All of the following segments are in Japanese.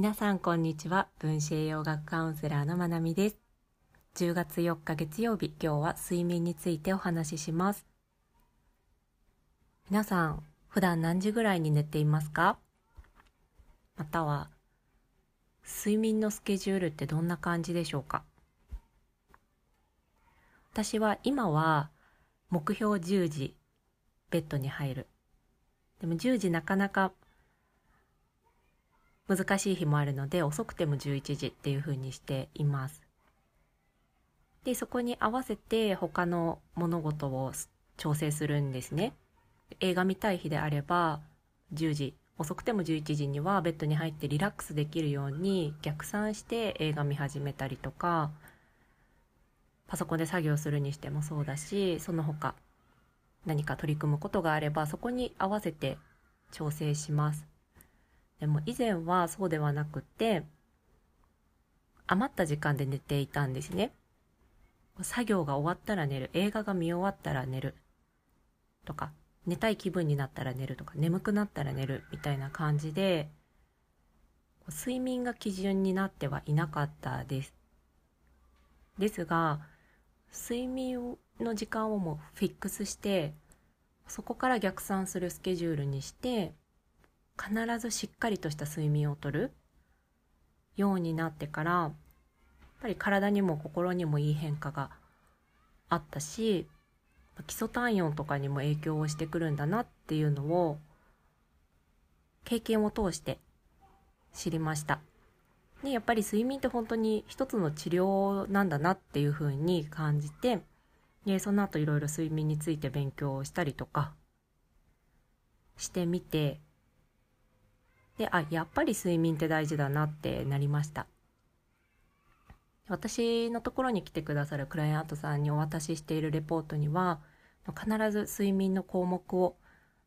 皆さんこんにちは。分子栄養学カウンセラーのまなみです。10月4日月曜日今日は睡眠についてお話しします。皆さん普段何時ぐらいに寝ていますか？または睡眠のスケジュールってどんな感じでしょうか？私は今は目標10時ベッドに入る。でも10時なかなか難しい日もあるので遅くても11時っていう風にしています。で、そこに合わせて他の物事を調整するんですね。映画見たい日であれば10時、遅くても11時にはベッドに入ってリラックスできるように逆算して映画見始めたりとか、パソコンで作業するにしてもそうだし、その他何か取り組むことがあればそこに合わせて調整します。でも以前はそうではなくて、余った時間で寝ていたんですね。作業が終わったら寝る。映画が見終わったら寝る。とか、寝たい気分になったら寝るとか、眠くなったら寝るみたいな感じで、睡眠が基準になってはいなかったです。ですが、睡眠の時間をもうフィックスして、そこから逆算するスケジュールにして、必ずしっかりとした睡眠をとるようになってからやっぱり体にも心にもいい変化があったし基礎体温とかにも影響をしてくるんだなっていうのを経験を通して知りました。で、やっぱり睡眠って本当に一つの治療なんだなっていうふうに感じて、で、その後いろいろ睡眠について勉強をしたりとかしてみて、で、あ、やっぱり睡眠って大事だなってなりました。私のところに来てくださるクライアントさんにお渡ししているレポートには、必ず睡眠の項目を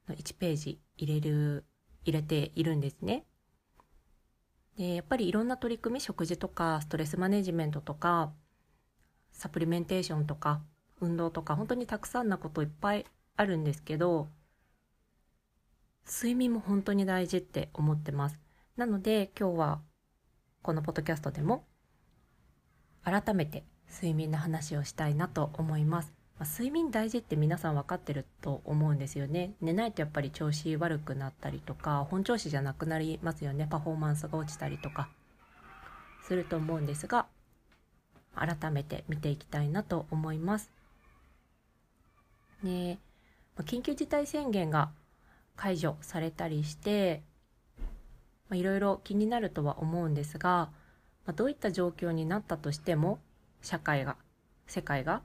1ページ入れる、入れているんですね。で、やっぱりいろんな取り組み、食事とか、ストレスマネジメントとか、サプリメンテーションとか、運動とか、本当にたくさんなこといっぱいあるんですけど、睡眠も本当に大事って思ってます。なので今日はこのポッドキャストでも改めて睡眠の話をしたいなと思います。まあ、睡眠大事って皆さん分かってると思うんですよね。寝ないとやっぱり調子悪くなったりとか、本調子じゃなくなりますよね。パフォーマンスが落ちたりとかすると思うんですが、改めて見ていきたいなと思います。ねまあ緊急事態宣言が解除されたりしていろいろ気になるとは思うんですが、まあ、どういった状況になったとしても社会が世界が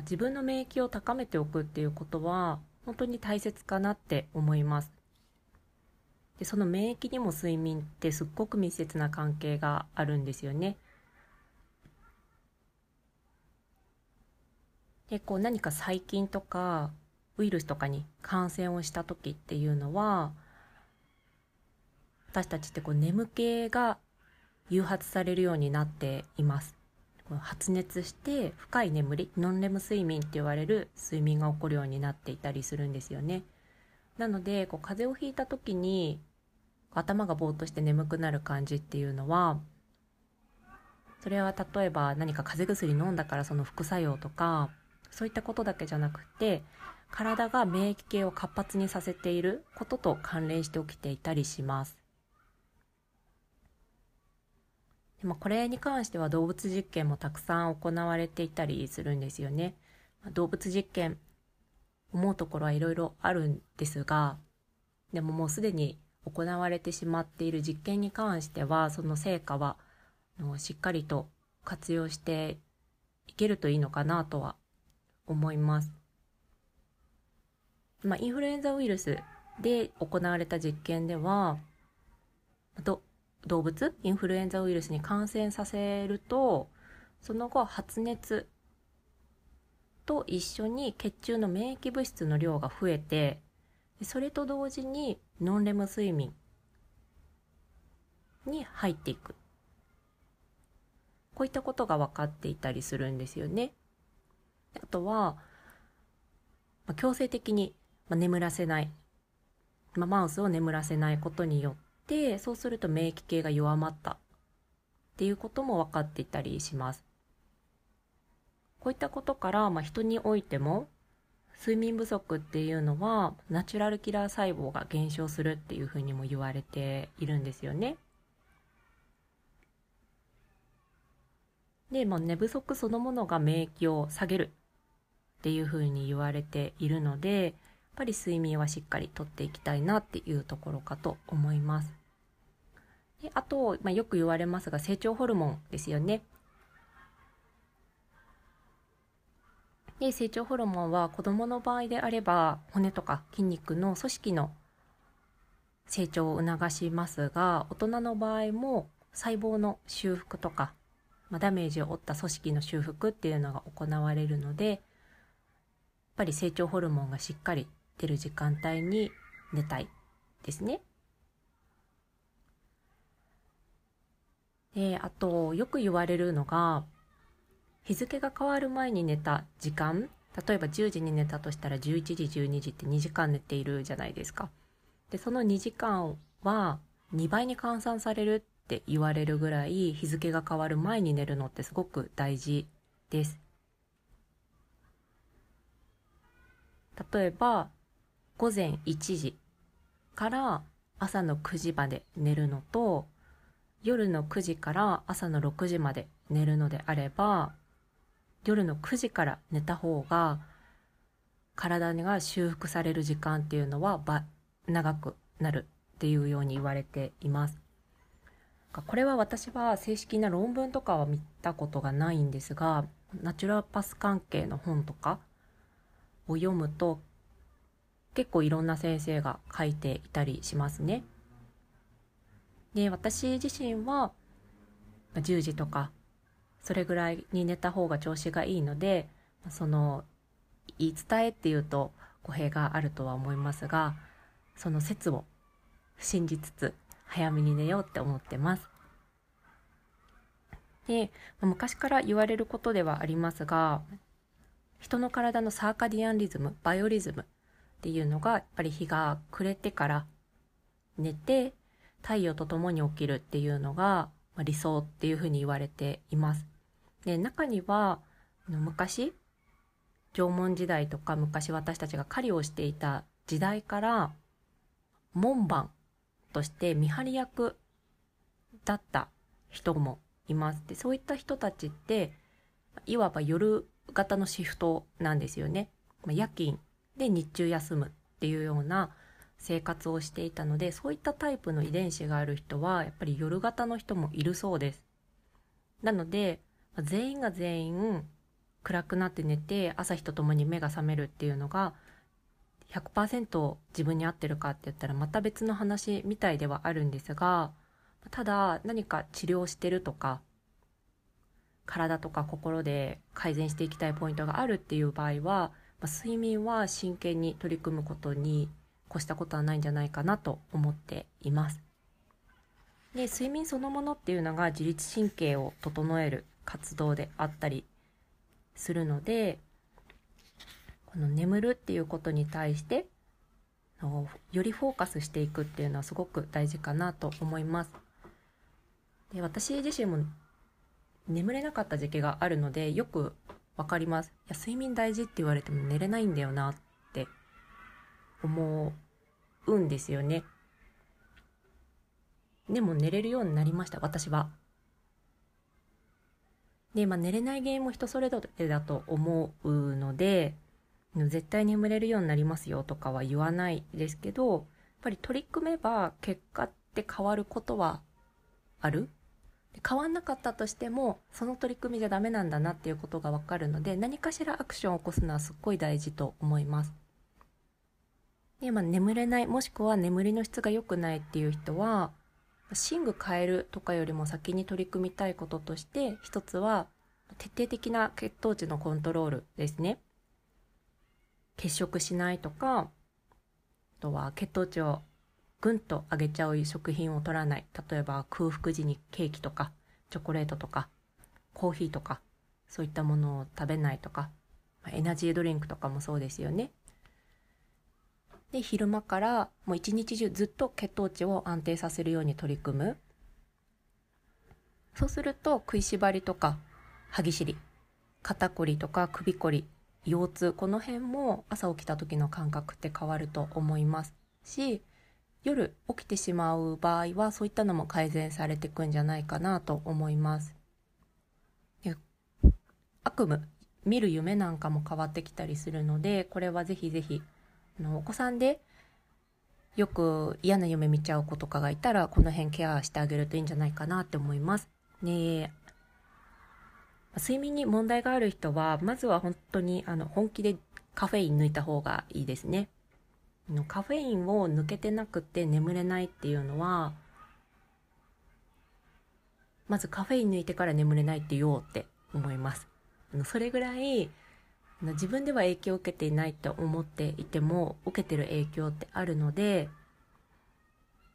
自分の免疫を高めておくっていうことは本当に大切かなって思います。でその免疫にも睡眠ってすっごく密接な関係があるんですよね。でこう何か細菌とかウイルスとかに感染をした時っていうのは私たちってこう眠気が誘発されるようになっています。発熱して深い眠りノンレム睡眠って言われる睡眠が起こるようになっていたりするんですよね。なのでこう風邪をひいた時に頭がぼーっとして眠くなる感じっていうのはそれは例えば何か風邪薬飲んだからその副作用とかそういったことだけじゃなくて体が免疫系を活発にさせていることと関連して起きていたりします。でもこれに関しては動物実験もたくさん行われていたりするんですよね。動物実験思うところはいろいろあるんですがでももうすでに行われてしまっている実験に関してはその成果はしっかりと活用していけるといいのかなとは思います。まあ、インフルエンザウイルスで行われた実験では動物？インフルエンザウイルスに感染させるとその後発熱と一緒に血中の免疫物質の量が増えてそれと同時にノンレム睡眠に入っていくこういったことが分かっていたりするんですよね。あとは、強制的にまあ、眠らせない、まあ、マウスを眠らせないことによっでそうすると免疫系が弱まったっていうことも分かっていたりしますこういったことから、まあ、人においても睡眠不足っていうのはナチュラルキラー細胞が減少するっていうふうにも言われているんですよね。で、まあ、寝不足そのものが免疫を下げるっていうふうに言われているのでぱり睡眠はしっかりとっていきたいなっていうところかと思います。であと、まあ、よく言われますが成長ホルモンですよね。で成長ホルモンは子どもの場合であれば骨とか筋肉の組織の成長を促しますが大人の場合も細胞の修復とか、まあ、ダメージを負った組織の修復っていうのが行われるのでやっぱり成長ホルモンがしっかり出る時間帯に寝たいですね。であとよく言われるのが日付が変わる前に寝た時間。例えば10時に寝たとしたら11時12時って2時間寝ているじゃないですか。でその2時間は2倍に換算されるって言われるぐらい日付が変わる前に寝るのってすごく大事です。例えば午前1時から朝の9時まで寝るのと夜の9時から朝の6時まで寝るのであれば夜の9時から寝た方が体が修復される時間っていうのは長くなるっていうように言われています。これは私は正式な論文とかは見たことがないんですがナチュラパス関係の本とかを読むと結構いろんな先生が書いていたりしますね。で私自身は10時とかそれぐらいに寝た方が調子がいいのでその言い伝えっていうと語弊があるとは思いますがその説を信じつつ早めに寝ようって思ってます。で昔から言われることではありますが人の体のサーカディアンリズムバイオリズムっていうのがやっぱり日が暮れてから寝て太陽と共に起きるっていうのが理想っていうふうに言われています。で中には昔縄文時代とか昔私たちが狩りをしていた時代から門番として見張り役だった人もいますでそういった人たちっていわば夜型のシフトなんですよね。まあ夜勤で日中休むっていうような生活をしていたのでそういったタイプの遺伝子がある人はやっぱり夜型の人もいるそうです。なので全員が全員暗くなって寝て朝日とともに目が覚めるっていうのが100%自分に合ってるかって言ったらまた別の話みたいではあるんですがただ何か治療してるとか体とか心で改善していきたいポイントがあるっていう場合はま睡眠は真剣に取り組むことに越したことはないんじゃないかなと思っています。で睡眠そのものっていうのが自律神経を整える活動であったりするのでこの眠るっていうことに対してよりフォーカスしていくっていうのはすごく大事かなと思います。で私自身も眠れなかった時期があるのでよくわかります。いや睡眠大事って言われても寝れないんだよなって思うんですよね。でも寝れるようになりました私は。で、まあ、寝れない原因も人それぞれだと思うので絶対眠れるようになりますよとかは言わないですけどやっぱり取り組めば結果って変わることはある変わんなかったとしてもその取り組みじゃダメなんだなっていうことが分かるので何かしらアクションを起こすのはすっごい大事と思います。で、まあ、眠れないもしくは眠りの質が良くないっていう人は寝具変えるとかよりも先に取り組みたいこととして一つは徹底的な血糖値のコントロールですね。欠食しないとかあとは血糖値をぐんと上げちゃう食品を取らない。例えば空腹時にケーキとかチョコレートとかコーヒーとかそういったものを食べないとかエナジードリンクとかもそうですよね。で昼間からもう一日中ずっと血糖値を安定させるように取り組む。そうすると食いしばりとか歯ぎしり肩こりとか首こり腰痛この辺も朝起きた時の感覚って変わると思いますし夜起きてしまう場合はそういったのも改善されていくんじゃないかなと思います悪夢見る夢なんかも変わってきたりするのでこれはぜひぜひのお子さんでよく嫌な夢見ちゃう子とかがいたらこの辺ケアしてあげるといいんじゃないかなって思います。ね睡眠に問題がある人はまずは本当にあの本気でカフェイン抜いた方がいいですね。カフェインを抜けてなくて眠れないっていうのはまずカフェイン抜いてから眠れないって言おうって思います。それぐらい自分では影響を受けていないと思っていても受けてる影響ってあるので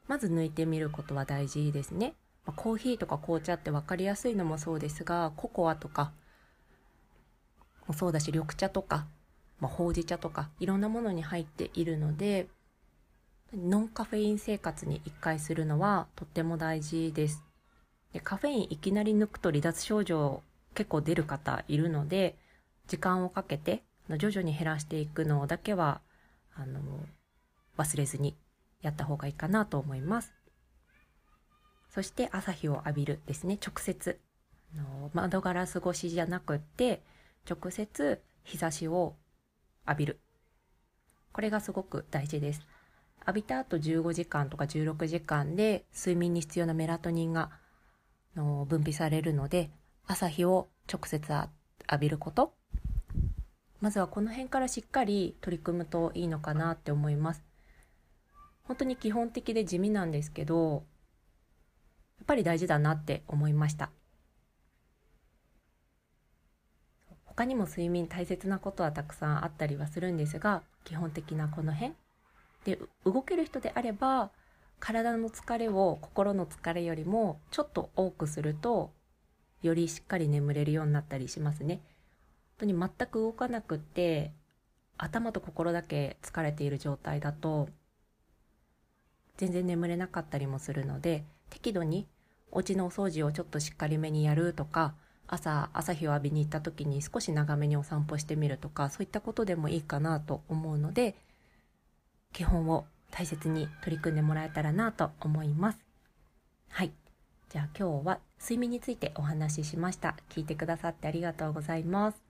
まず抜いてみることは大事ですね。コーヒーとか紅茶って分かりやすいのもそうですがココアとかもそうだし緑茶とか、まあ、ほうじ茶とかいろんなものに入っているのでノンカフェイン生活に一回するのはとっても大事です。でカフェインいきなり抜くと離脱症状結構出る方いるので時間をかけて徐々に減らしていくのだけはあの忘れずにやった方がいいかなと思います。そして朝日を浴びるですね。直接。あの窓ガラス越しじゃなくって直接日差しを浴びる。これがすごく大事です。浴びた後15時間とか16時間で睡眠に必要なメラトニンがの分泌されるので朝日を直接浴びること。まずはこの辺からしっかり取り組むといいのかなって思います。本当に基本的で地味なんですけどやっぱり大事だなって思いました。他にも睡眠大切なことはたくさんあったりはするんですが基本的なこの辺で動ける人であれば体の疲れを心の疲れよりもちょっと多くするとよりしっかり眠れるようになったりしますね。本当に全く動かなくって頭と心だけ疲れている状態だと全然眠れなかったりもするので適度にお家のお掃除をちょっとしっかりめにやるとか朝朝日を浴びに行った時に少し長めにお散歩してみるとかそういったことでもいいかなと思うので基本を大切に取り組んでもらえたらなと思います。はい。じゃあ今日は睡眠についてお話ししました。聞いてくださってありがとうございます。